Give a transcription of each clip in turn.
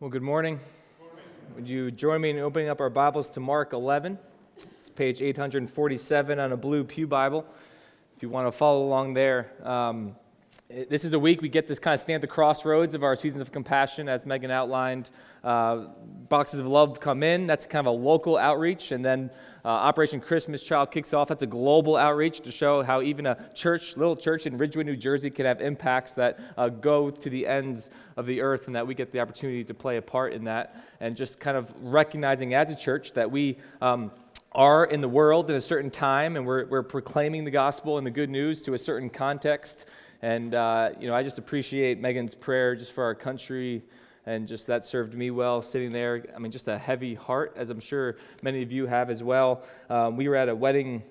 Well, good morning. Would you join me in opening up our Bibles to Mark 11? It's page 847 on a blue Pew Bible. If you want to follow along there, um, this is a week we get this kind of stand at the crossroads of our seasons of compassion, as Megan outlined. Uh, boxes of love come in. That's kind of a local outreach, and then uh, Operation Christmas Child kicks off. That's a global outreach to show how even a church, little church in Ridgewood, New Jersey, can have impacts that uh, go to the ends of the earth, and that we get the opportunity to play a part in that, and just kind of recognizing as a church that we. Um, are in the world in a certain time, and we're, we're proclaiming the gospel and the good news to a certain context. And, uh, you know, I just appreciate Megan's prayer just for our country and just that served me well sitting there. I mean, just a heavy heart, as I'm sure many of you have as well. Um, we were at a wedding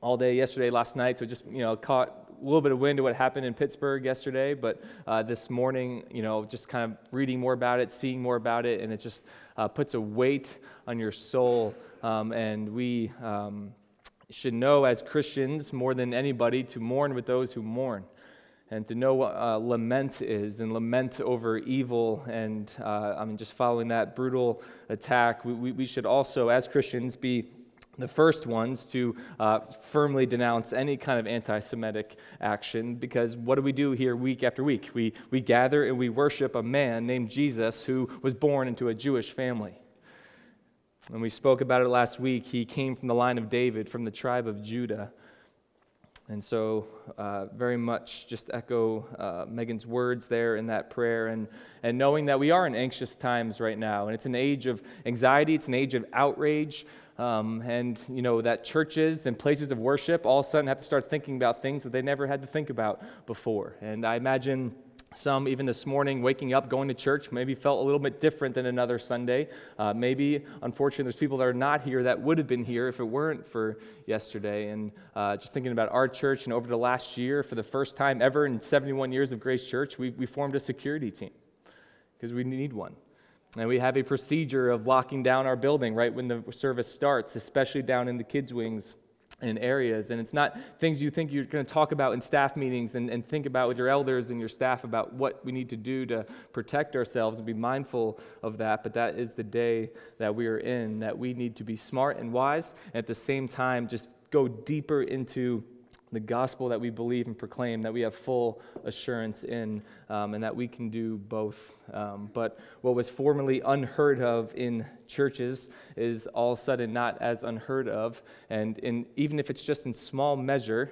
all day yesterday, last night, so just, you know, caught a little bit of wind of what happened in Pittsburgh yesterday, but uh, this morning, you know, just kind of reading more about it, seeing more about it, and it just uh, puts a weight on your soul. Um, and we um, should know as Christians, more than anybody, to mourn with those who mourn and to know what uh, lament is and lament over evil and uh, i mean just following that brutal attack we, we, we, should also as christians be the first ones to uh, firmly denounce any kind of anti Semitic action because what do we do here week after week? We, we gather and we worship a man named Jesus who was born into a Jewish family. And we spoke about it last week. He came from the line of David, from the tribe of Judah. And so, uh, very much just echo uh, Megan's words there in that prayer, and, and knowing that we are in anxious times right now. And it's an age of anxiety, it's an age of outrage. Um, and, you know, that churches and places of worship all of a sudden have to start thinking about things that they never had to think about before. And I imagine some, even this morning, waking up, going to church, maybe felt a little bit different than another Sunday. Uh, maybe, unfortunately, there's people that are not here that would have been here if it weren't for yesterday. And uh, just thinking about our church and over the last year, for the first time ever in 71 years of Grace Church, we, we formed a security team because we need one. And we have a procedure of locking down our building right when the service starts, especially down in the kids' wings in areas. And it's not things you think you're going to talk about in staff meetings and, and think about with your elders and your staff about what we need to do to protect ourselves and be mindful of that. But that is the day that we are in, that we need to be smart and wise, and at the same time, just go deeper into the gospel that we believe and proclaim, that we have full assurance in, um, and that we can do both. Um, but what was formerly unheard of in churches is all of a sudden not as unheard of. And in, even if it's just in small measure,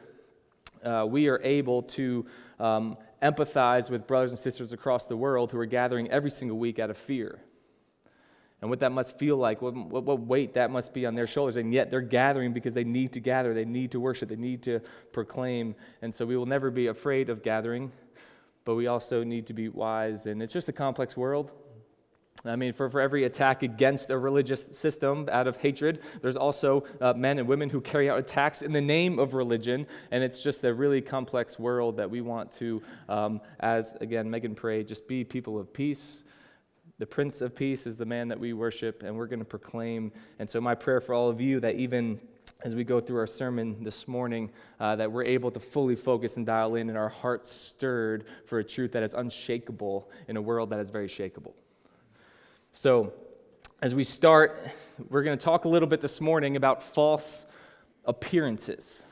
uh, we are able to um, empathize with brothers and sisters across the world who are gathering every single week out of fear and what that must feel like, what, what, weight that must be on their shoulders. And yet they're gathering because they need to gather, they need to worship, they need to proclaim. And so we will never be afraid of gathering, but we also need to be wise. And it's just a complex world. I mean, for, for every attack against a religious system out of hatred, there's also uh, men and women who carry out attacks in the name of religion. And it's just a really complex world that we want to, um, as again, Megan prayed, just be people of peace the Prince of Peace is the man that we worship, and we're going to proclaim. And so, my prayer for all of you that even as we go through our sermon this morning, uh, that we're able to fully focus and dial in, and our hearts stirred for a truth that is unshakable in a world that is very shakable. So, as we start, we're going to talk a little bit this morning about false appearances.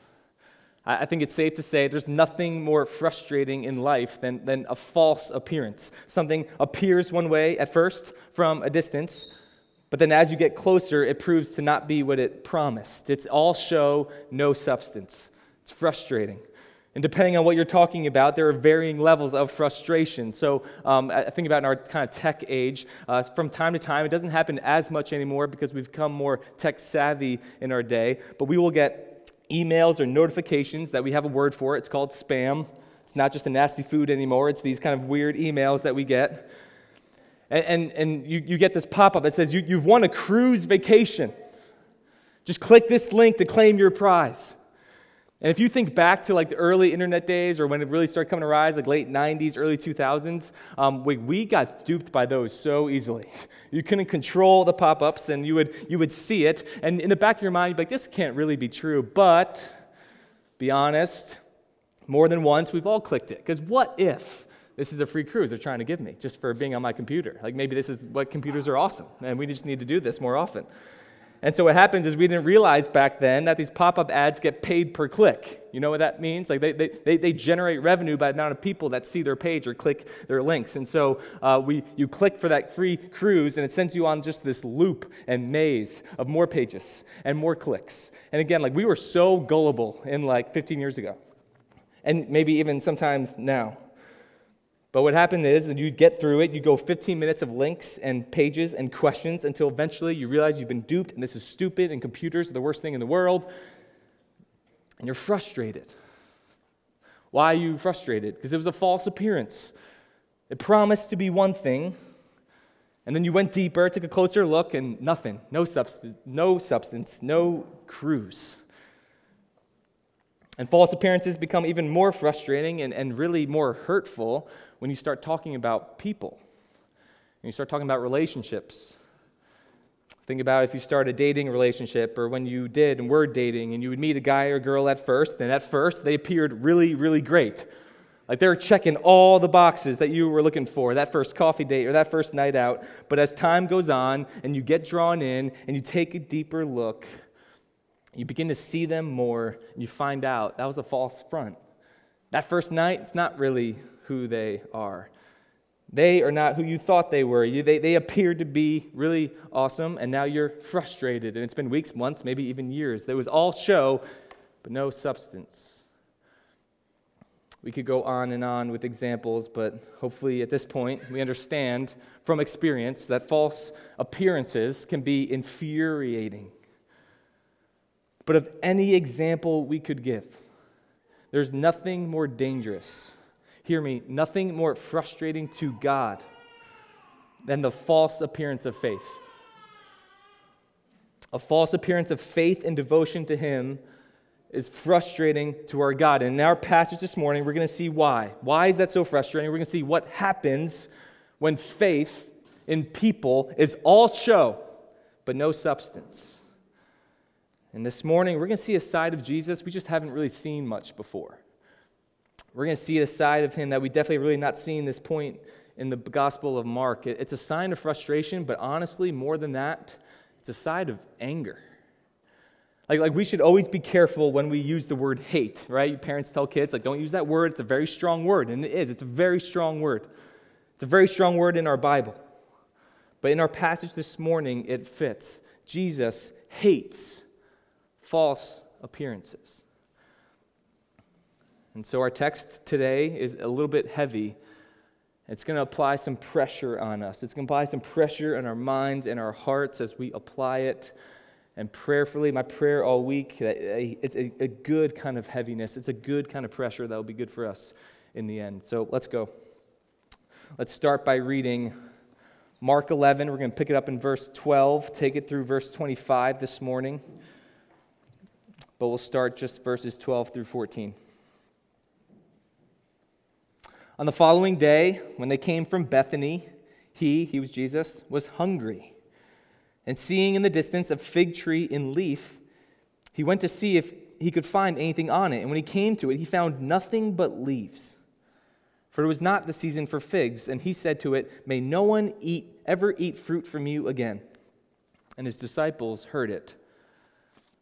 I think it's safe to say there's nothing more frustrating in life than, than a false appearance. Something appears one way at first from a distance, but then as you get closer, it proves to not be what it promised. It's all show, no substance. It's frustrating. And depending on what you're talking about, there are varying levels of frustration. So um, I think about in our kind of tech age, uh, from time to time, it doesn't happen as much anymore because we've become more tech savvy in our day, but we will get emails or notifications that we have a word for. It's called spam. It's not just a nasty food anymore, it's these kind of weird emails that we get. And, and, and you, you get this pop up that says, you, You've won a cruise vacation. Just click this link to claim your prize. And if you think back to like the early internet days or when it really started coming to rise, like late 90s, early 2000s, um, we, we got duped by those so easily. You couldn't control the pop ups and you would, you would see it. And in the back of your mind, you'd be like, this can't really be true. But be honest, more than once, we've all clicked it. Because what if this is a free cruise they're trying to give me just for being on my computer. Like maybe this is what computers are awesome, and we just need to do this more often. And so what happens is we didn't realize back then that these pop-up ads get paid per click. You know what that means? Like they, they, they, they generate revenue by the amount of people that see their page or click their links. And so uh, we, you click for that free cruise and it sends you on just this loop and maze of more pages and more clicks. And again, like we were so gullible in like 15 years ago. And maybe even sometimes now. But what happened is that you'd get through it, you go 15 minutes of links and pages and questions until eventually you realize you've been duped and this is stupid and computers are the worst thing in the world. And you're frustrated. Why are you frustrated? Because it was a false appearance. It promised to be one thing, and then you went deeper, took a closer look, and nothing. No substance, no substance, no cruise. And false appearances become even more frustrating and, and really more hurtful when you start talking about people. And you start talking about relationships. Think about if you start a dating relationship or when you did and were dating and you would meet a guy or girl at first, and at first they appeared really, really great. Like they were checking all the boxes that you were looking for, that first coffee date or that first night out. But as time goes on and you get drawn in and you take a deeper look, you begin to see them more and you find out that was a false front. That first night, it's not really who they are. They are not who you thought they were. You, they, they appeared to be really awesome, and now you're frustrated. And it's been weeks, months, maybe even years. There was all show, but no substance. We could go on and on with examples, but hopefully at this point we understand from experience that false appearances can be infuriating. But of any example we could give, there's nothing more dangerous hear me, nothing more frustrating to God than the false appearance of faith. A false appearance of faith and devotion to Him is frustrating to our God. And in our passage this morning, we're going to see why. Why is that so frustrating? We're going to see what happens when faith in people is all show, but no substance. And this morning, we're going to see a side of Jesus we just haven't really seen much before. We're going to see a side of him that we definitely really not seen this point in the Gospel of Mark. It's a sign of frustration, but honestly, more than that, it's a side of anger. Like, like we should always be careful when we use the word hate, right? Parents tell kids, like, don't use that word. It's a very strong word, and it is. It's a very strong word. It's a very strong word in our Bible. But in our passage this morning, it fits. Jesus hates false appearances. And so our text today is a little bit heavy. It's going to apply some pressure on us. It's going to apply some pressure on our minds and our hearts as we apply it. And prayerfully, my prayer all week, it's a, good kind of heaviness. It's a good kind of pressure that will be good for us in the end. So let's go. Let's start by reading Mark 11. We're going to pick it up in verse 12, take it through verse 25 this morning. But we'll start just verses 12 through 14. On the following day, when they came from Bethany, he, he was Jesus, was hungry. And seeing in the distance a fig tree in leaf, he went to see if he could find anything on it. And when he came to it, he found nothing but leaves. For it was not the season for figs. And he said to it, May no one eat, ever eat fruit from you again. And his disciples heard it.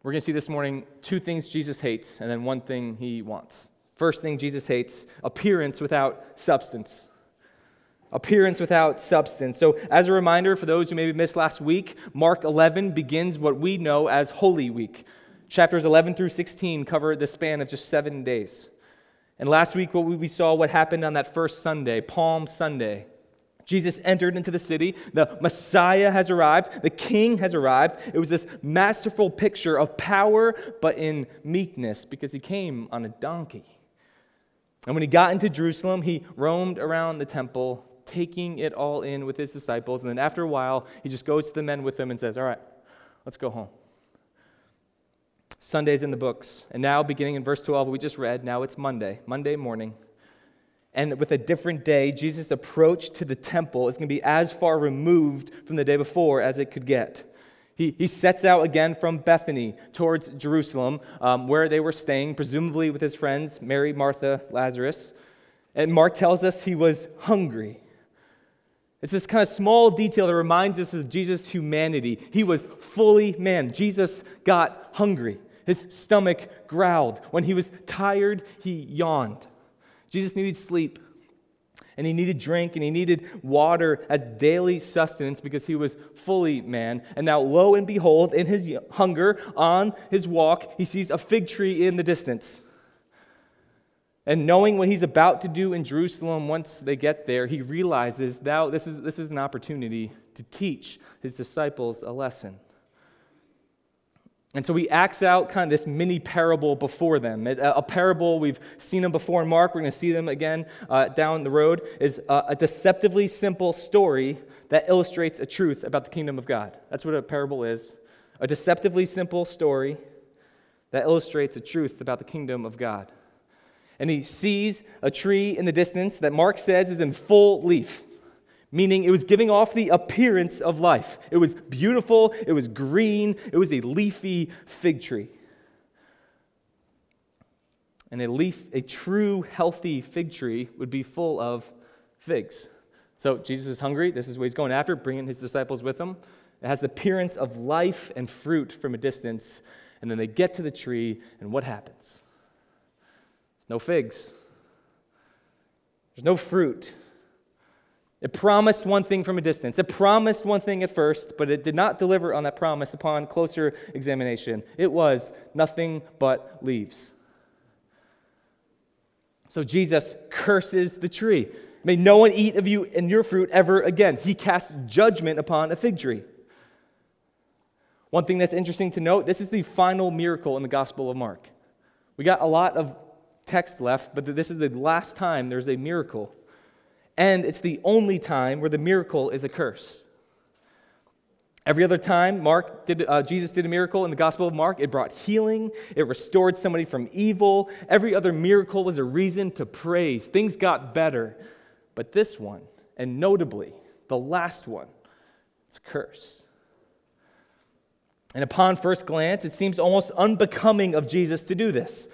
We're going to see this morning two things Jesus hates and then one thing he wants. First thing Jesus hates appearance without substance. Appearance without substance. So, as a reminder for those who maybe missed last week, Mark 11 begins what we know as Holy Week. Chapters 11 through 16 cover the span of just seven days. And last week, what we saw what happened on that first Sunday, Palm Sunday. Jesus entered into the city. The Messiah has arrived. The King has arrived. It was this masterful picture of power, but in meekness, because he came on a donkey. And when he got into Jerusalem, he roamed around the temple, taking it all in with his disciples. And then after a while, he just goes to the men with them and says, All right, let's go home. Sunday's in the books. And now, beginning in verse 12, we just read, now it's Monday, Monday morning. And with a different day, Jesus' approach to the temple is going to be as far removed from the day before as it could get. He, he sets out again from Bethany towards Jerusalem, um, where they were staying, presumably with his friends, Mary, Martha, Lazarus. And Mark tells us he was hungry. It's this kind of small detail that reminds us of Jesus' humanity. He was fully man. Jesus got hungry. His stomach growled. When he was tired, he yawned. Jesus needed sleep, and he needed drink, and he needed water as daily sustenance because he was fully man. And now, lo and behold, in his hunger, on his walk, he sees a fig tree in the distance. And knowing what he's about to do in Jerusalem once they get there, he realizes now this is, this is an opportunity to teach his disciples a lesson. And so he acts out kind of this mini parable before them. A, parable, we've seen them before in Mark, we're going to see them again uh, down the road, is a, a deceptively simple story that illustrates a truth about the kingdom of God. That's what a parable is a deceptively simple story that illustrates a truth about the kingdom of God and he sees a tree in the distance that Mark says is in full leaf, meaning it was giving off the appearance of life. It was beautiful, it was green, it was a leafy fig tree. And a leaf, a true healthy fig tree would be full of figs. So Jesus is hungry. This is what he's going after, bringing his disciples with him. It has the appearance of life and fruit from a distance. And then they get to the tree, and what happens? There's no figs. There's no fruit. It promised one thing from a distance. It promised one thing at first, but it did not deliver on that promise upon closer examination. It was nothing but leaves. So Jesus curses the tree. May no one eat of you and your fruit ever again. He casts judgment upon a fig tree. One thing that's interesting to note this is the final miracle in the Gospel of Mark. We got a lot of text left, but this is the last time there's a miracle. And it's the only time where the miracle is a curse. Every other time Mark did, uh, Jesus did a miracle in the Gospel of Mark, it brought healing, it restored somebody from evil. Every other miracle was a reason to praise. Things got better. But this one, and notably, the last one, it's a curse. And upon first glance, it seems almost unbecoming of Jesus to do this.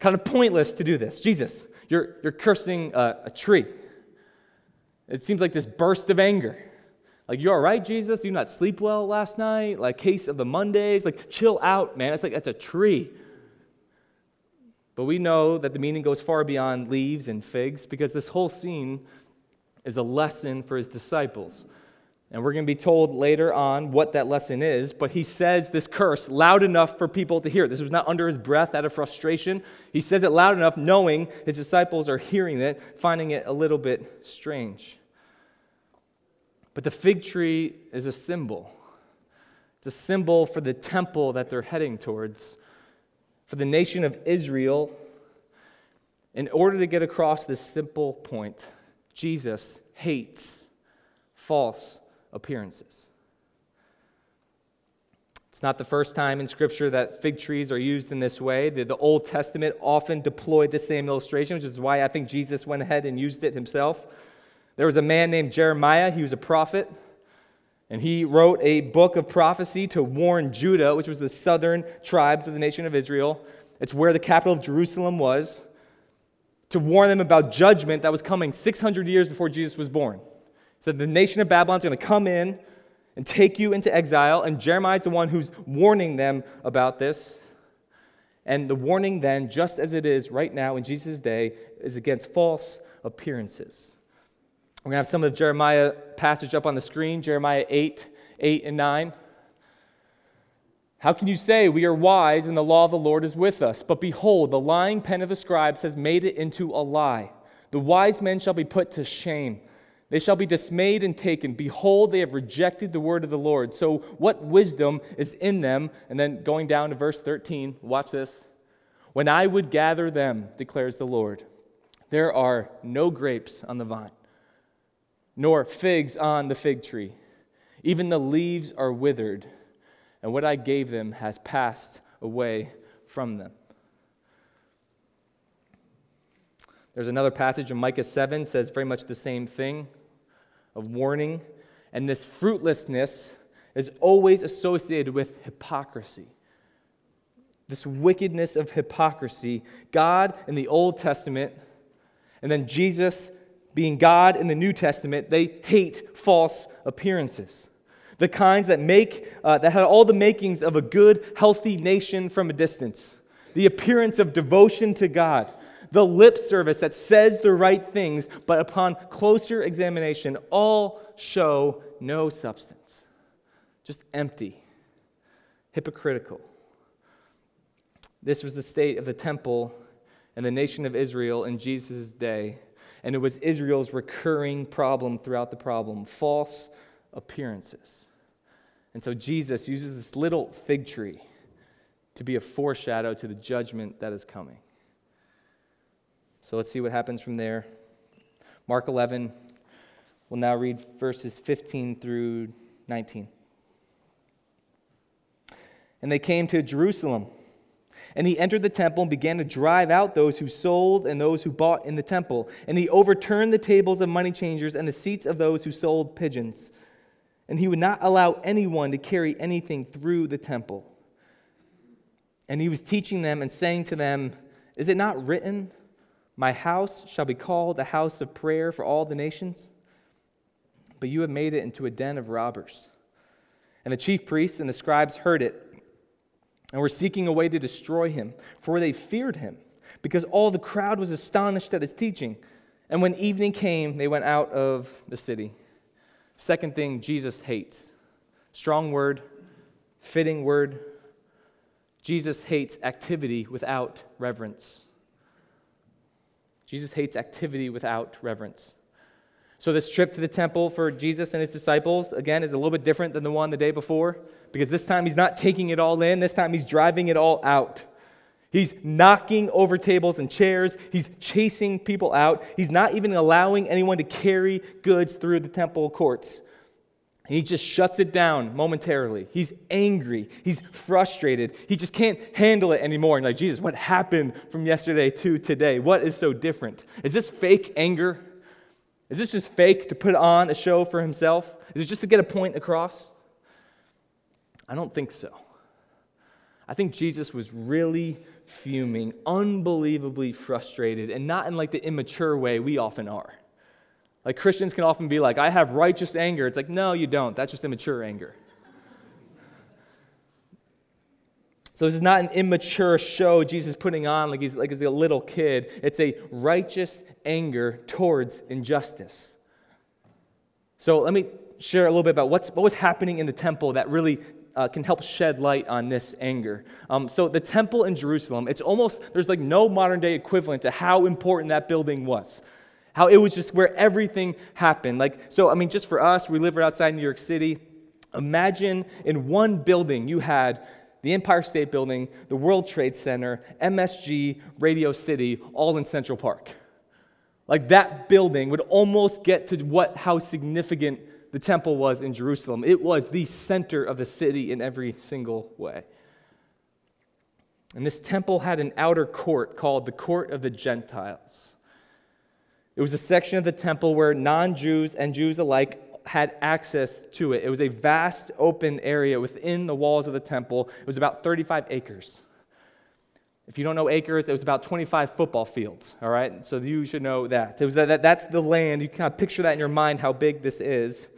Kind of pointless to do this. Jesus, you're, you're cursing a, a tree. It seems like this burst of anger. Like, you all right, Jesus? You not sleep well last night? Like, case of the Mondays? Like, chill out, man. It's like, that's a tree. But we know that the meaning goes far beyond leaves and figs because this whole scene is a lesson for his disciples. And we're going to be told later on what that lesson is, but he says this curse loud enough for people to hear. This was not under his breath out of frustration. He says it loud enough, knowing his disciples are hearing it, finding it a little bit strange. But the fig tree is a symbol. It's a symbol for the temple that they're heading towards, for the nation of Israel. In order to get across this simple point, Jesus hates false appearances. It's not the first time in Scripture that fig trees are used in this way. The, the, Old Testament often deployed the same illustration, which is why I think Jesus went ahead and used it himself. There was a man named Jeremiah, he was a prophet, and he wrote a book of prophecy to warn Judah, which was the southern tribes of the nation of Israel. It's where the capital of Jerusalem was, to warn them about judgment that was coming 600 years before Jesus was born said the nation of Babylon is going to come in and take you into exile. And Jeremiah is the one who's warning them about this. And the warning then, just as it is right now in Jesus' day, is against false appearances. We're going to have some of the Jeremiah passage up on the screen Jeremiah 8, 8 and 9. How can you say, We are wise and the law of the Lord is with us? But behold, the lying pen of the scribes has made it into a lie. The wise men shall be put to shame. They shall be dismayed and taken. Behold, they have rejected the word of the Lord. So, what wisdom is in them? And then going down to verse 13, watch this. When I would gather them, declares the Lord, there are no grapes on the vine, nor figs on the fig tree. Even the leaves are withered, and what I gave them has passed away from them. There's another passage in Micah 7 says very much the same thing of warning. And this fruitlessness is always associated with hypocrisy. This wickedness of hypocrisy. God in the Old Testament And then Jesus, being God in the New Testament, they hate false appearances. The kinds that make uh, that had all the makings of a good, healthy nation from a distance. The appearance of devotion to God, the lip service that says the right things, but upon closer examination, all show no substance. Just empty, hypocritical. This was the state of the temple and the nation of Israel in Jesus' day. And it was Israel's recurring problem throughout the problem false appearances. And so Jesus uses this little fig tree to be a foreshadow to the judgment that is coming. So let's see what happens from there. Mark 11, we'll now read verses 15 through 19. And they came to Jerusalem. And he entered the temple and began to drive out those who sold and those who bought in the temple. And he overturned the tables of money changers and the seats of those who sold pigeons. And he would not allow anyone to carry anything through the temple. And he was teaching them and saying to them, Is it not written, My house shall be called a house of prayer for all the nations? But you have made it into a den of robbers. And the chief priests and the scribes heard it and were seeking a way to destroy him, for they feared him, because all the crowd was astonished at his teaching. And when evening came, they went out of the city. Second thing Jesus hates strong word, fitting word. Jesus hates activity without reverence. Jesus hates activity without reverence. So, this trip to the temple for Jesus and his disciples, again, is a little bit different than the one the day before because this time he's not taking it all in, this time he's driving it all out. He's knocking over tables and chairs. He's chasing people out. He's not even allowing anyone to carry goods through the temple courts. He just shuts it down momentarily. He's angry. He's frustrated. He just can't handle it anymore. And like, Jesus, what happened from yesterday to today? What is so different? Is this fake anger? Is this just fake to put on a show for himself? Is it just to get a point across? I don't think so. I think Jesus was really fuming, unbelievably frustrated, and not in like the immature way we often are. Like Christians can often be like, I have righteous anger. It's like, no, you don't. That's just immature anger. So this is not an immature show Jesus putting on like he's like he's a little kid. It's a righteous anger towards injustice. So let me share a little bit about what's, what was happening in the temple that really uh, can help shed light on this anger. Um, so, the temple in Jerusalem, it's almost, there's like no modern day equivalent to how important that building was. How it was just where everything happened. Like, so, I mean, just for us, we live right outside New York City. Imagine in one building you had the Empire State Building, the World Trade Center, MSG, Radio City, all in Central Park. Like that building would almost get to what how significant the temple was in Jerusalem. It was the center of the city in every single way. And this temple had an outer court called the Court of the Gentiles. It was a section of the temple where non Jews and Jews alike had access to it. It was a vast open area within the walls of the temple. It was about 35 acres. If you don't know acres, it was about 25 football fields, all right? So you should know that. It was that, that that's the land. You kind of picture that in your mind how big this is.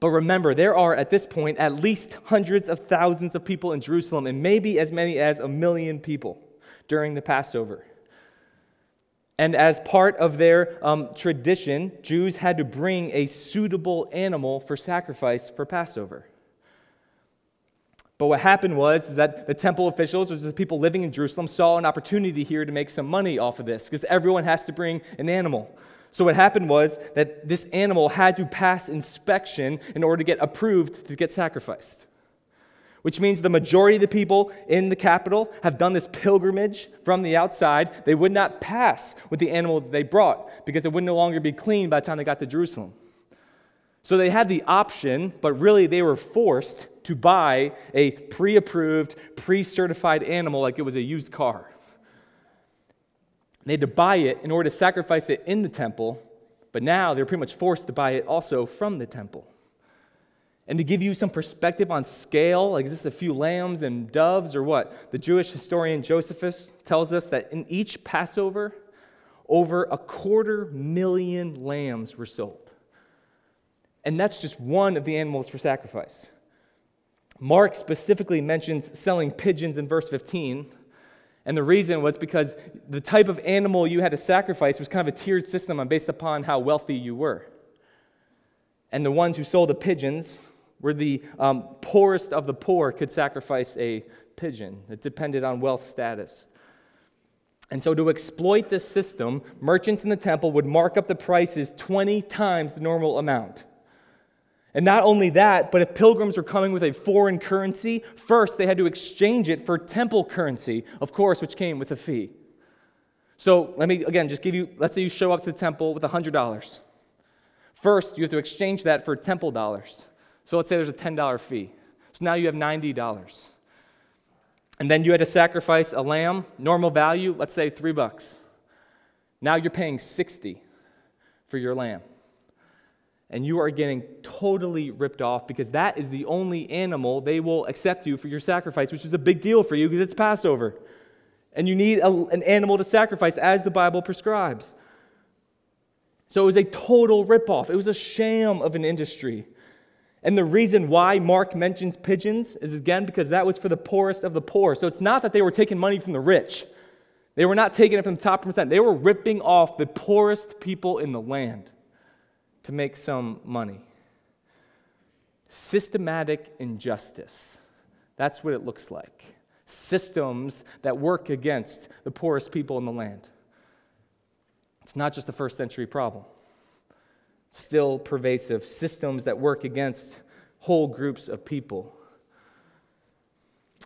But remember, there are at this point at least hundreds of thousands of people in Jerusalem, and maybe as many as a million people during the Passover. And as part of their um, tradition, Jews had to bring a suitable animal for sacrifice for Passover. But what happened was is that the temple officials, or the people living in Jerusalem, saw an opportunity here to make some money off of this because everyone has to bring an animal. So, what happened was that this animal had to pass inspection in order to get approved to get sacrificed. Which means the majority of the people in the capital have done this pilgrimage from the outside. They would not pass with the animal that they brought because it would no longer be clean by the time they got to Jerusalem. So they had the option, but really they were forced to buy a pre approved, pre certified animal like it was a used car. They had to buy it in order to sacrifice it in the temple, but now they're pretty much forced to buy it also from the temple. And to give you some perspective on scale, like is this a few lambs and doves or what? The Jewish historian Josephus tells us that in each Passover, over a quarter million lambs were sold. And that's just one of the animals for sacrifice. Mark specifically mentions selling pigeons in verse 15. And the reason was because the type of animal you had to sacrifice was kind of a tiered system based upon how wealthy you were. And the ones who sold the pigeons were the um, poorest of the poor could sacrifice a pigeon. It depended on wealth status. And so, to exploit this system, merchants in the temple would mark up the prices 20 times the normal amount. And not only that, but if pilgrims were coming with a foreign currency, first they had to exchange it for temple currency, of course, which came with a fee. So let me, again, just give you, let's say you show up to the temple with $100. First, you have to exchange that for temple dollars. So let's say there's a $10 fee. So now you have $90. And then you had to sacrifice a lamb, normal value, let's say three bucks. Now you're paying 60 for your lamb and you are getting totally ripped off because that is the only animal they will accept you for your sacrifice, which is a big deal for you because it's Passover. And you need a, an animal to sacrifice as the Bible prescribes. So it was a total ripoff. It was a sham of an industry. And the reason why Mark mentions pigeons is again because that was for the poorest of the poor. So it's not that they were taking money from the rich. They were not taking it from the top percent. They were ripping off the poorest people in the land to make some money. Systematic injustice. That's what it looks like. Systems that work against the poorest people in the land. It's not just a first century problem, still pervasive. Systems that work against whole groups of people.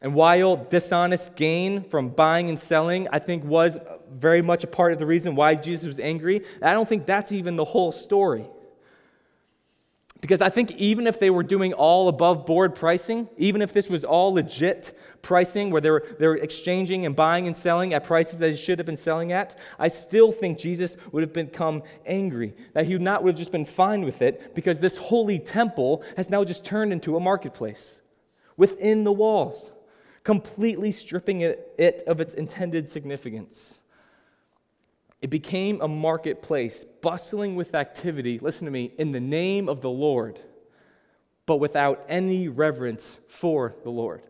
And while dishonest gain from buying and selling, I think, was very much a part of the reason why Jesus was angry, I don't think that's even the whole story. Because I think even if they were doing all above board pricing, even if this was all legit pricing where they were, they were exchanging and buying and selling at prices that they should have been selling at, I still think Jesus would have become angry. That he would not would have just been fine with it because this holy temple has now just turned into a marketplace within the walls, completely stripping it of its intended significance. It became a marketplace bustling with activity, listen to me, in the name of the Lord, but without any reverence for the Lord.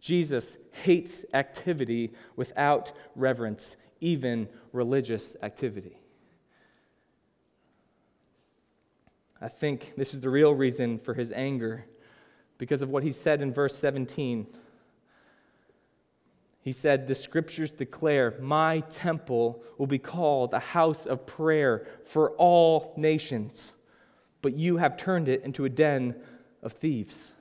Jesus hates activity without reverence, even religious activity. I think this is the real reason for his anger because of what he said in verse 17. He said, The scriptures declare, My temple will be called a house of prayer for all nations, but you have turned it into a den of thieves.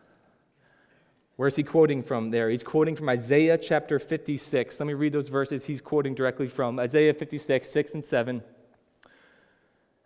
Where's he quoting from there? He's quoting from Isaiah chapter 56. Let me read those verses he's quoting directly from Isaiah 56, 6 and 7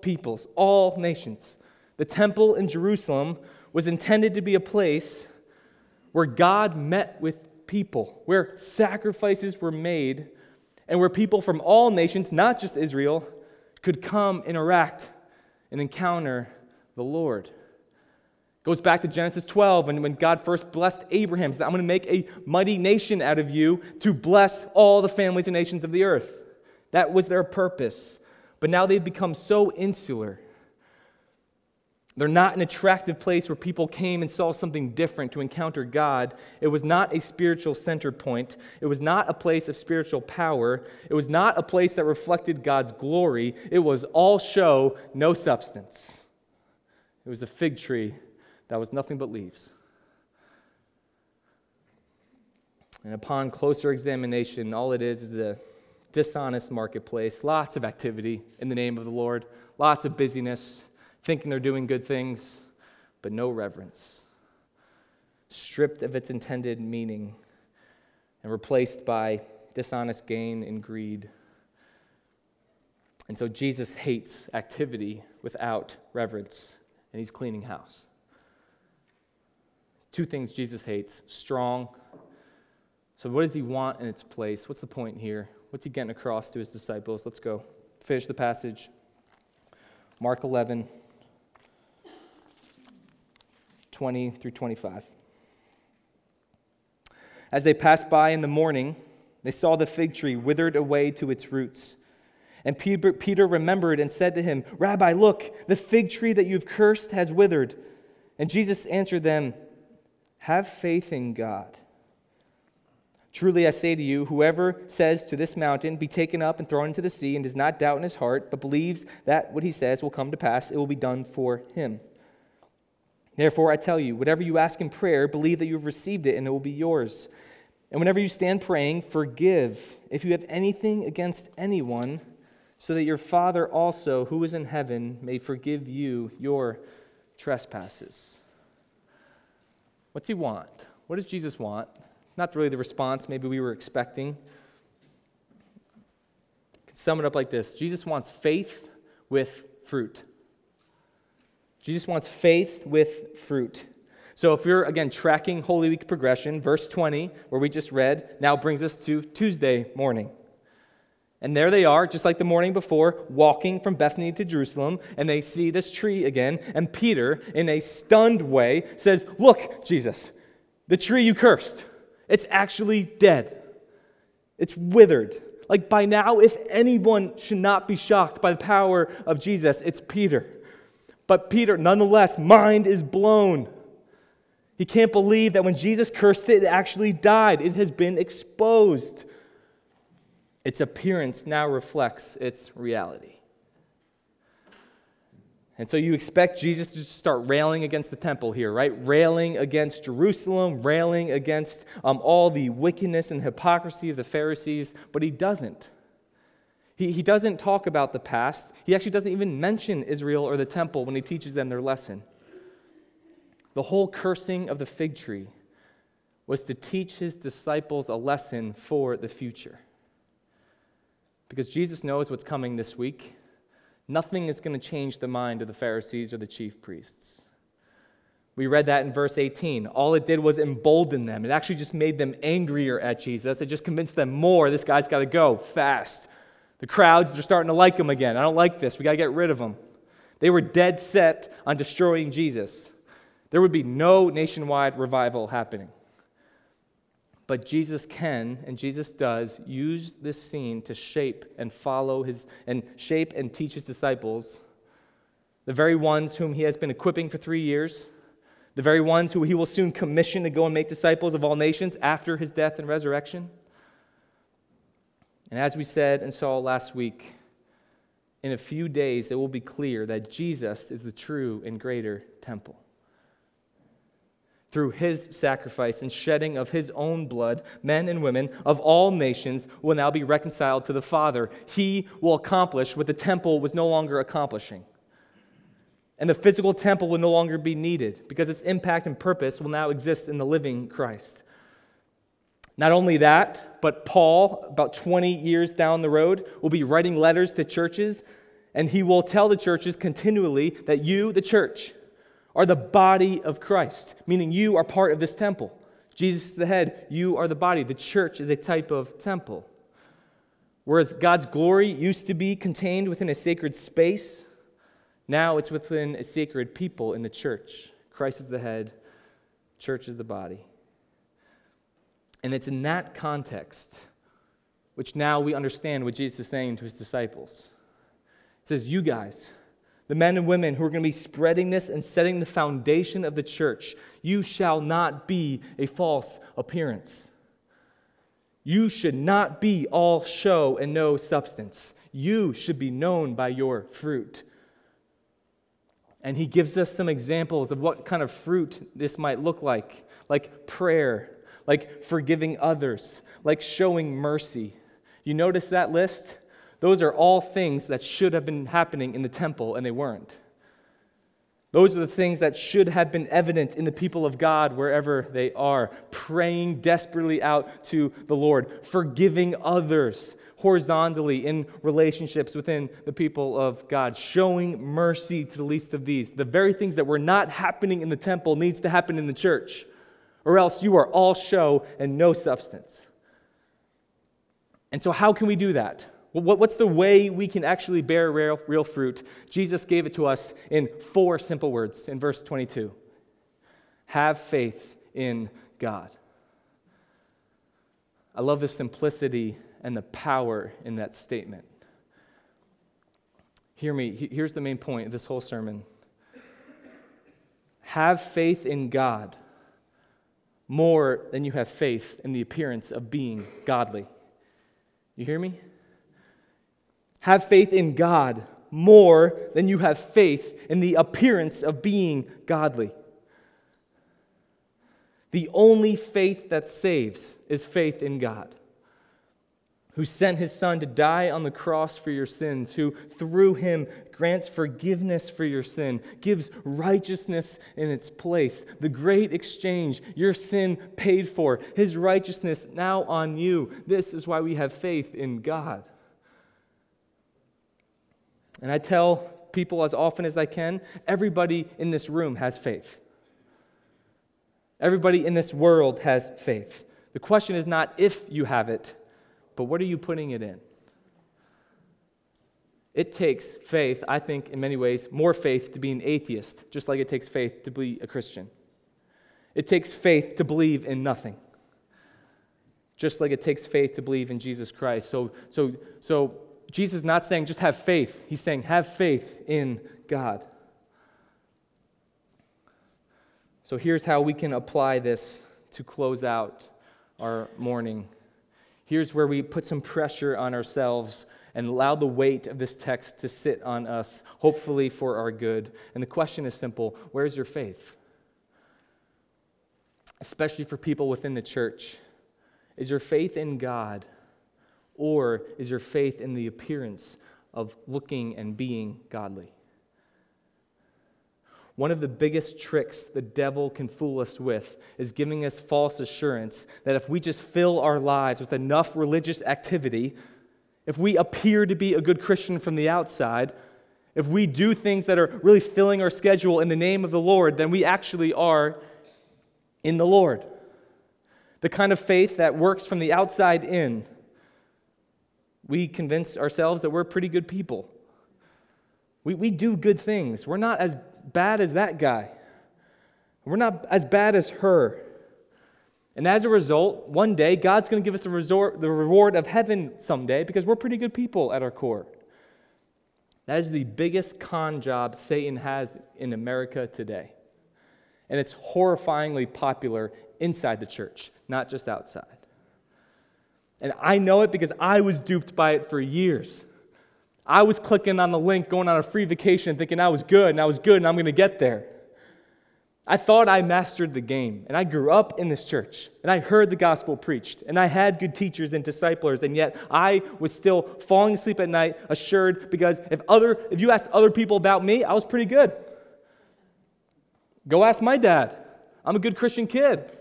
peoples, all nations. The temple in Jerusalem was intended to be a place where God met with people, where sacrifices were made, and where people from all nations, not just Israel, could come, interact, and encounter the Lord. Goes back to Genesis 12, and when God first blessed Abraham, said, I'm going to make a mighty nation out of you to bless all the families and nations of the earth. That was their purpose. But now they've become so insular. They're not an attractive place where people came and saw something different to encounter God. It was not a spiritual center point. It was not a place of spiritual power. It was not a place that reflected God's glory. It was all show, no substance. It was a fig tree that was nothing but leaves. And upon closer examination, all it is is a dishonest marketplace, lots of activity in the name of the Lord, lots of busyness, thinking they're doing good things, but no reverence. Stripped of its intended meaning and replaced by dishonest gain and greed. And so Jesus hates activity without reverence, and he's cleaning house. Two things Jesus hates strong. So, what does he want in its place? What's the point here? What's he getting across to his disciples? Let's go. Finish the passage. Mark 11, 20 through 25. As they passed by in the morning, they saw the fig tree withered away to its roots. And Peter, Peter remembered and said to him, Rabbi, look, the fig tree that you've cursed has withered. And Jesus answered them, Have faith in God. Truly I say to you, whoever says to this mountain, Be taken up and thrown into the sea, and does not doubt in his heart, but believes that what he says will come to pass, it will be done for him. Therefore, I tell you, whatever you ask in prayer, believe that you have received it, and it will be yours. And whenever you stand praying, forgive if you have anything against anyone, so that your Father also, who is in heaven, may forgive you your trespasses. What's he want? What does Jesus want? Not really the response maybe we were expecting. Could sum it up like this Jesus wants faith with fruit. Jesus wants faith with fruit. So if you're, again, tracking Holy Week progression, verse 20, where we just read, now brings us to Tuesday morning. And there they are, just like the morning before, walking from Bethany to Jerusalem, and they see this tree again. And Peter, in a stunned way, says, Look, Jesus, the tree you cursed. It's actually dead, it's withered. Like by now, if anyone should not be shocked by the power of Jesus, it's Peter. But Peter, nonetheless, mind is blown. He can't believe that when Jesus cursed it, it actually died. It has been exposed. Its appearance now reflects its reality. And so you expect Jesus to start railing against the temple here, right? Railing against Jerusalem, railing against um, all the wickedness and hypocrisy of the Pharisees, but he doesn't. He, he doesn't talk about the past. He actually doesn't even mention Israel or the temple when he teaches them their lesson. The whole cursing of the fig tree was to teach his disciples a lesson for the future. Because Jesus knows what's coming this week nothing is going to change the mind of the Pharisees or the chief priests. We read that in verse 18. All it did was embolden them. It actually just made them angrier at Jesus. It just convinced them more this guy's got to go fast. The crowds, they're starting to like him again. I don't like this. We got to get rid of him. They were dead set on destroying Jesus. There would be no nationwide revival happening. But Jesus can, and Jesus does, use this scene to shape and follow his, and shape and teach his disciples, the very ones whom he has been equipping for three years, the very ones who he will soon commission to go and make disciples of all nations after his death and resurrection. And as we said and saw last week, in a few days it will be clear that Jesus is the true and greater temple through his sacrifice and shedding of his own blood, men and women of all nations will now be reconciled to the Father. He will accomplish what the temple was no longer accomplishing. And the physical temple will no longer be needed because its impact and purpose will now exist in the living Christ. Not only that, but Paul, about 20 years down the road, will be writing letters to churches, and he will tell the churches continually that you, the church, are the body of Christ, meaning you are part of this temple. Jesus is the head, you are the body. The church is a type of temple. Whereas God's glory used to be contained within a sacred space, now it's within a sacred people in the church. Christ is the head, church is the body. And it's in that context which now we understand what Jesus is saying to his disciples. He says, You guys, the men and women who are going to be spreading this and setting the foundation of the church. You shall not be a false appearance. You should not be all show and no substance. You should be known by your fruit. And he gives us some examples of what kind of fruit this might look like like prayer, like forgiving others, like showing mercy. You notice that list? Those are all things that should have been happening in the temple, and they weren't. Those are the things that should have been evident in the people of God wherever they are, praying desperately out to the Lord, forgiving others horizontally in relationships within the people of God, showing mercy to the least of these. The very things that were not happening in the temple needs to happen in the church, or else you are all show and no substance. And so, how can we do that? What's the way we can actually bear real, real fruit? Jesus gave it to us in four simple words in verse 22 Have faith in God. I love the simplicity and the power in that statement. Hear me, here's the main point of this whole sermon. Have faith in God more than you have faith in the appearance of being godly. You hear me? Have faith in God more than you have faith in the appearance of being godly. The only faith that saves is faith in God, who sent his Son to die on the cross for your sins, who through him grants forgiveness for your sin, gives righteousness in its place. The great exchange, your sin paid for, his righteousness now on you. This is why we have faith in God. And I tell people as often as I can everybody in this room has faith. Everybody in this world has faith. The question is not if you have it, but what are you putting it in? It takes faith, I think, in many ways, more faith to be an atheist, just like it takes faith to be a Christian. It takes faith to believe in nothing, just like it takes faith to believe in Jesus Christ. So, so, so Jesus is not saying just have faith, he's saying have faith in God. So here's how we can apply this to close out our morning. Here's where we put some pressure on ourselves and allow the weight of this text to sit on us, hopefully for our good. And the question is simple where's your faith? Especially for people within the church. Is your faith in God? Or is your faith in the appearance of looking and being godly? One of the biggest tricks the devil can fool us with is giving us false assurance that if we just fill our lives with enough religious activity, if we appear to be a good Christian from the outside, if we do things that are really filling our schedule in the name of the Lord, then we actually are in the Lord. The kind of faith that works from the outside in we convince ourselves that we're pretty good people. We, we do good things. We're not as bad as that guy. We're not as bad as her. And as a result, one day, God's going to give us the, resort, the reward of heaven someday because we're pretty good people at our core. That is the biggest con job Satan has in America today. And it's horrifyingly popular inside the church, not just outside. And I know it because I was duped by it for years. I was clicking on the link going on a free vacation thinking I was good and I was good and I'm going to get there. I thought I mastered the game, and I grew up in this church, and I heard the gospel preached, and I had good teachers and disciplers, and yet I was still falling asleep at night, assured because if other if you asked other people about me, I was pretty good. Go ask my dad. I'm a good Christian kid.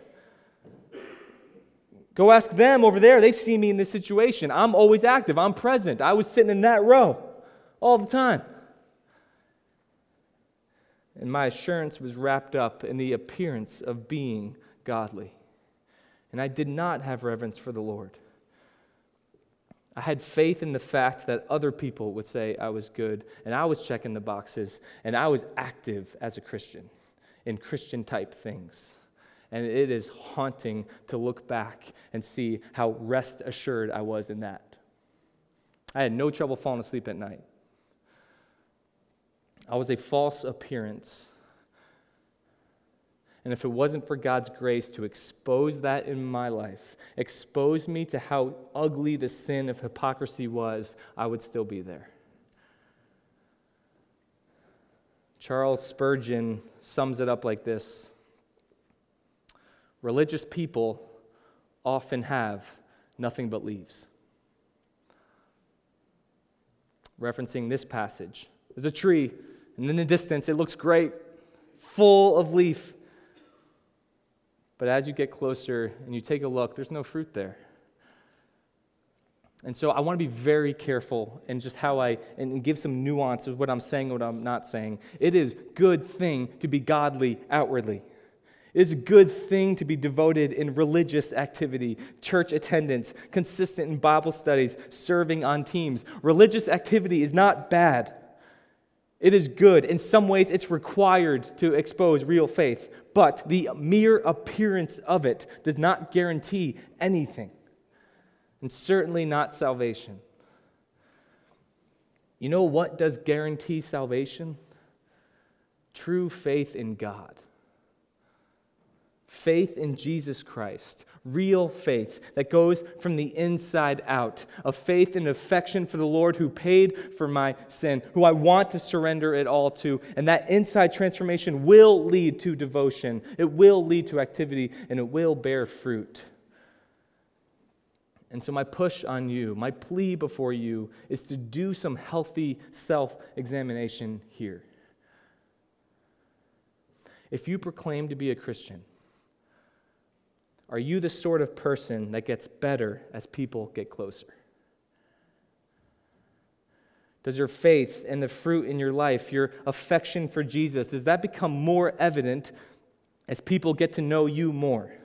Go ask them over there. They've seen me in this situation. I'm always active, I'm present. I was sitting in that row all the time. And my assurance was wrapped up in the appearance of being godly. And I did not have reverence for the Lord. I had faith in the fact that other people would say I was good, and I was checking the boxes, and I was active as a Christian in Christian type things. And it is haunting to look back and see how rest assured I was in that. I had no trouble falling asleep at night. I was a false appearance. And if it wasn't for God's grace to expose that in my life, expose me to how ugly the sin of hypocrisy was, I would still be there. Charles Spurgeon sums it up like this religious people often have nothing but leaves. Referencing this passage, there's a tree, and in the distance it looks great. full of leaf. But as you get closer and you take a look, there's no fruit there. And so I want to be very careful in just how I and give some nuance of what I'm saying and what I'm not saying. It is good thing to be godly outwardly. It is a good thing to be devoted in religious activity, church attendance, consistent in Bible studies, serving on teams. Religious activity is not bad. It is good. In some ways, it's required to expose real faith, but the mere appearance of it does not guarantee anything and certainly not salvation. You know what does guarantee salvation? True faith in God. Faith in Jesus Christ, real faith that goes from the inside out, a faith and affection for the Lord who paid for my sin, who I want to surrender it all to. And that inside transformation will lead to devotion, it will lead to activity, and it will bear fruit. And so, my push on you, my plea before you, is to do some healthy self examination here. If you proclaim to be a Christian, are you the sort of person that gets better as people get closer? Does your faith and the fruit in your life, your affection for Jesus, does that become more evident as people get to know you more?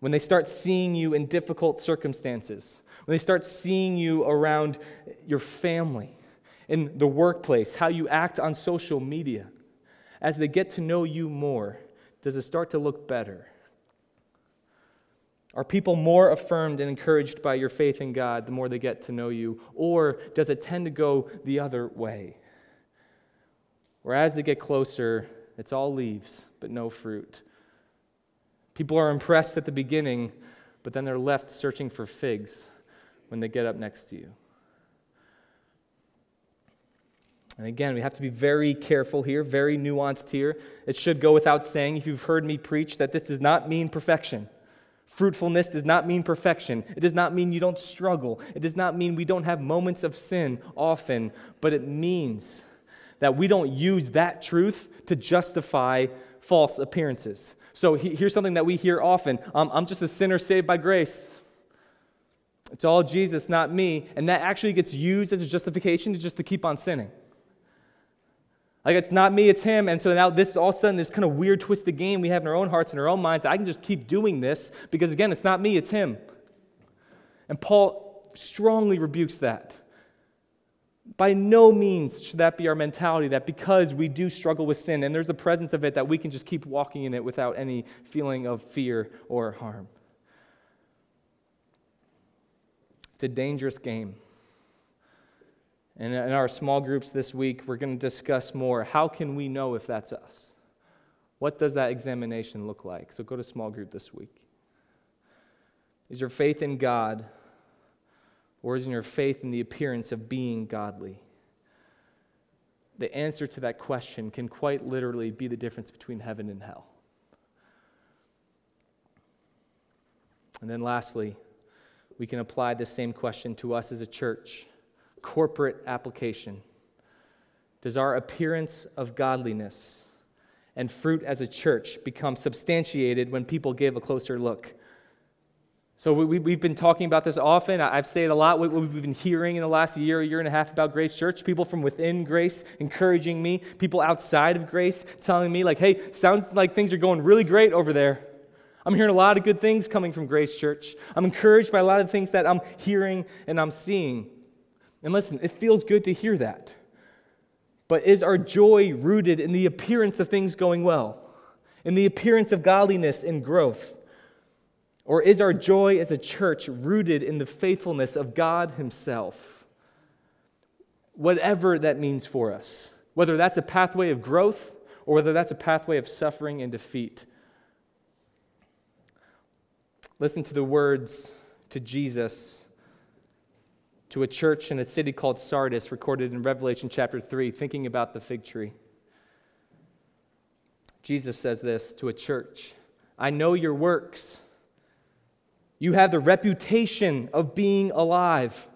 when they start seeing you in difficult circumstances, when they start seeing you around your family, in the workplace, how you act on social media, as they get to know you more, does it start to look better? Are people more affirmed and encouraged by your faith in God the more they get to know you? Or does it tend to go the other way? Where as they get closer, it's all leaves, but no fruit. People are impressed at the beginning, but then they're left searching for figs when they get up next to you. And again, we have to be very careful here, very nuanced here. It should go without saying, if you've heard me preach, that this does not mean perfection. Fruitfulness does not mean perfection. It does not mean you don't struggle. It does not mean we don't have moments of sin often, but it means that we don't use that truth to justify false appearances. So here's something that we hear often um, I'm just a sinner saved by grace. It's all Jesus, not me. And that actually gets used as a justification to just to keep on sinning. Like it's not me, it's him. And so now this all of a sudden this kind of weird twisted game we have in our own hearts and our own minds. I can just keep doing this because again, it's not me, it's him. And Paul strongly rebukes that. By no means should that be our mentality that because we do struggle with sin and there's the presence of it, that we can just keep walking in it without any feeling of fear or harm. It's a dangerous game. And in our small groups this week, we're going to discuss more. How can we know if that's us? What does that examination look like? So go to small group this week. Is your faith in God or is your faith in the appearance of being godly? The answer to that question can quite literally be the difference between heaven and hell. And then lastly, we can apply the same question to us as a church corporate application. Does our appearance of godliness and fruit as a church become substantiated when people give a closer look? So we, have been talking about this often. I've said a lot. What we've been hearing in the last year, year and a half about Grace Church, people from within Grace encouraging me, people outside of Grace telling me, like, hey, sounds like things are going really great over there. I'm hearing a lot of good things coming from Grace Church. I'm encouraged by a lot of things that I'm hearing and I'm seeing. And listen, it feels good to hear that. But is our joy rooted in the appearance of things going well, in the appearance of godliness and growth? Or is our joy as a church rooted in the faithfulness of God Himself? Whatever that means for us, whether that's a pathway of growth or whether that's a pathway of suffering and defeat. Listen to the words to Jesus to a church in a city called Sardis, recorded in Revelation chapter 3, thinking about the fig tree. Jesus says this to a church I know your works you have the reputation of being alive,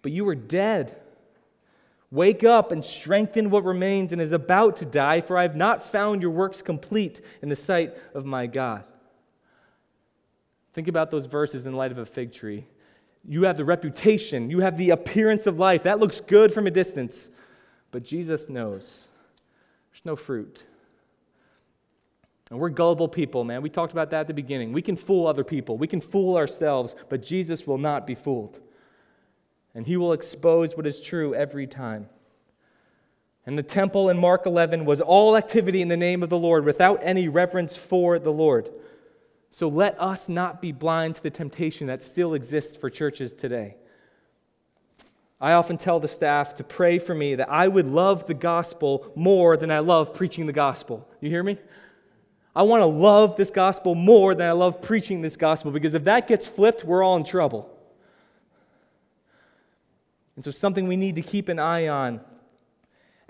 but you are dead. Wake up and strengthen what remains and is about to die, for I have not found your works complete in the sight of my God. Think about those verses in light of a fig tree. You have the reputation, you have the appearance of life. That looks good from a distance. But Jesus knows there's no fruit. And we're gullible people, man. We talked about that at the beginning. We can fool other people, we can fool ourselves, but Jesus will not be fooled. And he will expose what is true every time. And the temple in Mark 11 was all activity in the name of the Lord without any reverence for the Lord. So let us not be blind to the temptation that still exists for churches today. I often tell the staff to pray for me that I would love the gospel more than I love preaching the gospel. You hear me? I want to love this gospel more than I love preaching this gospel because if that gets flipped, we're all in trouble. And so, something we need to keep an eye on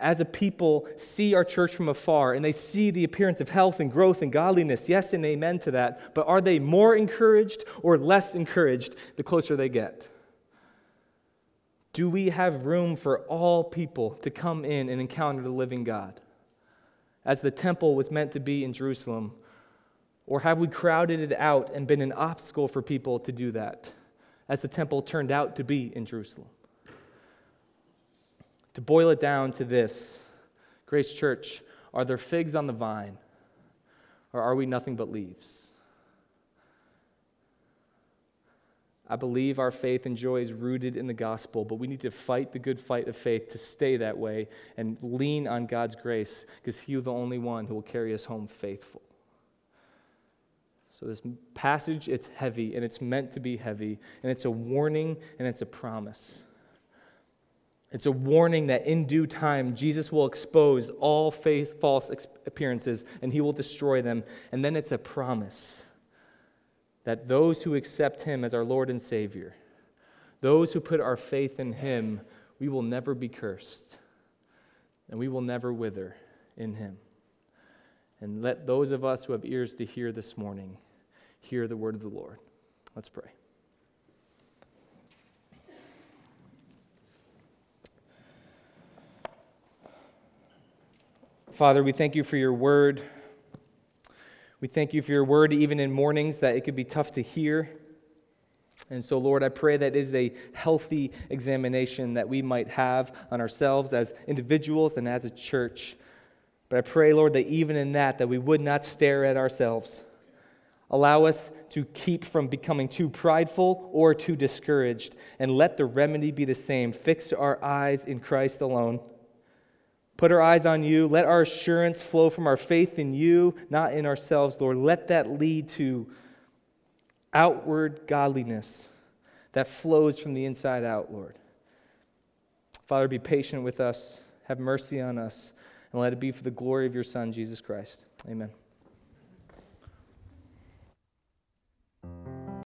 as a people see our church from afar and they see the appearance of health and growth and godliness, yes and amen to that, but are they more encouraged or less encouraged the closer they get? Do we have room for all people to come in and encounter the living God? As the temple was meant to be in Jerusalem? Or have we crowded it out and been an obstacle for people to do that, as the temple turned out to be in Jerusalem? To boil it down to this Grace Church, are there figs on the vine, or are we nothing but leaves? I believe our faith and joy is rooted in the gospel, but we need to fight the good fight of faith to stay that way and lean on God's grace because He is the only one who will carry us home faithful. So, this passage, it's heavy and it's meant to be heavy, and it's a warning and it's a promise. It's a warning that in due time, Jesus will expose all false appearances and he will destroy them. And then it's a promise that those who accept him as our Lord and Savior, those who put our faith in him, we will never be cursed and we will never wither in him. And let those of us who have ears to hear this morning hear the word of the Lord. Let's pray. Father, we thank you for your word. We thank you for your word, even in mornings that it could be tough to hear. And so, Lord, I pray that is a healthy examination that we might have on ourselves as individuals and as a church. But I pray, Lord, that even in that, that we would not stare at ourselves. Allow us to keep from becoming too prideful or too discouraged, and let the remedy be the same. Fix our eyes in Christ alone put our eyes on you. Let our assurance flow from our faith in you, not in ourselves, Lord. Let that lead to outward godliness that flows from the inside out, Lord. Father, be patient with us, have mercy on us, and let it be for the glory of your Son, Jesus Christ. Amen.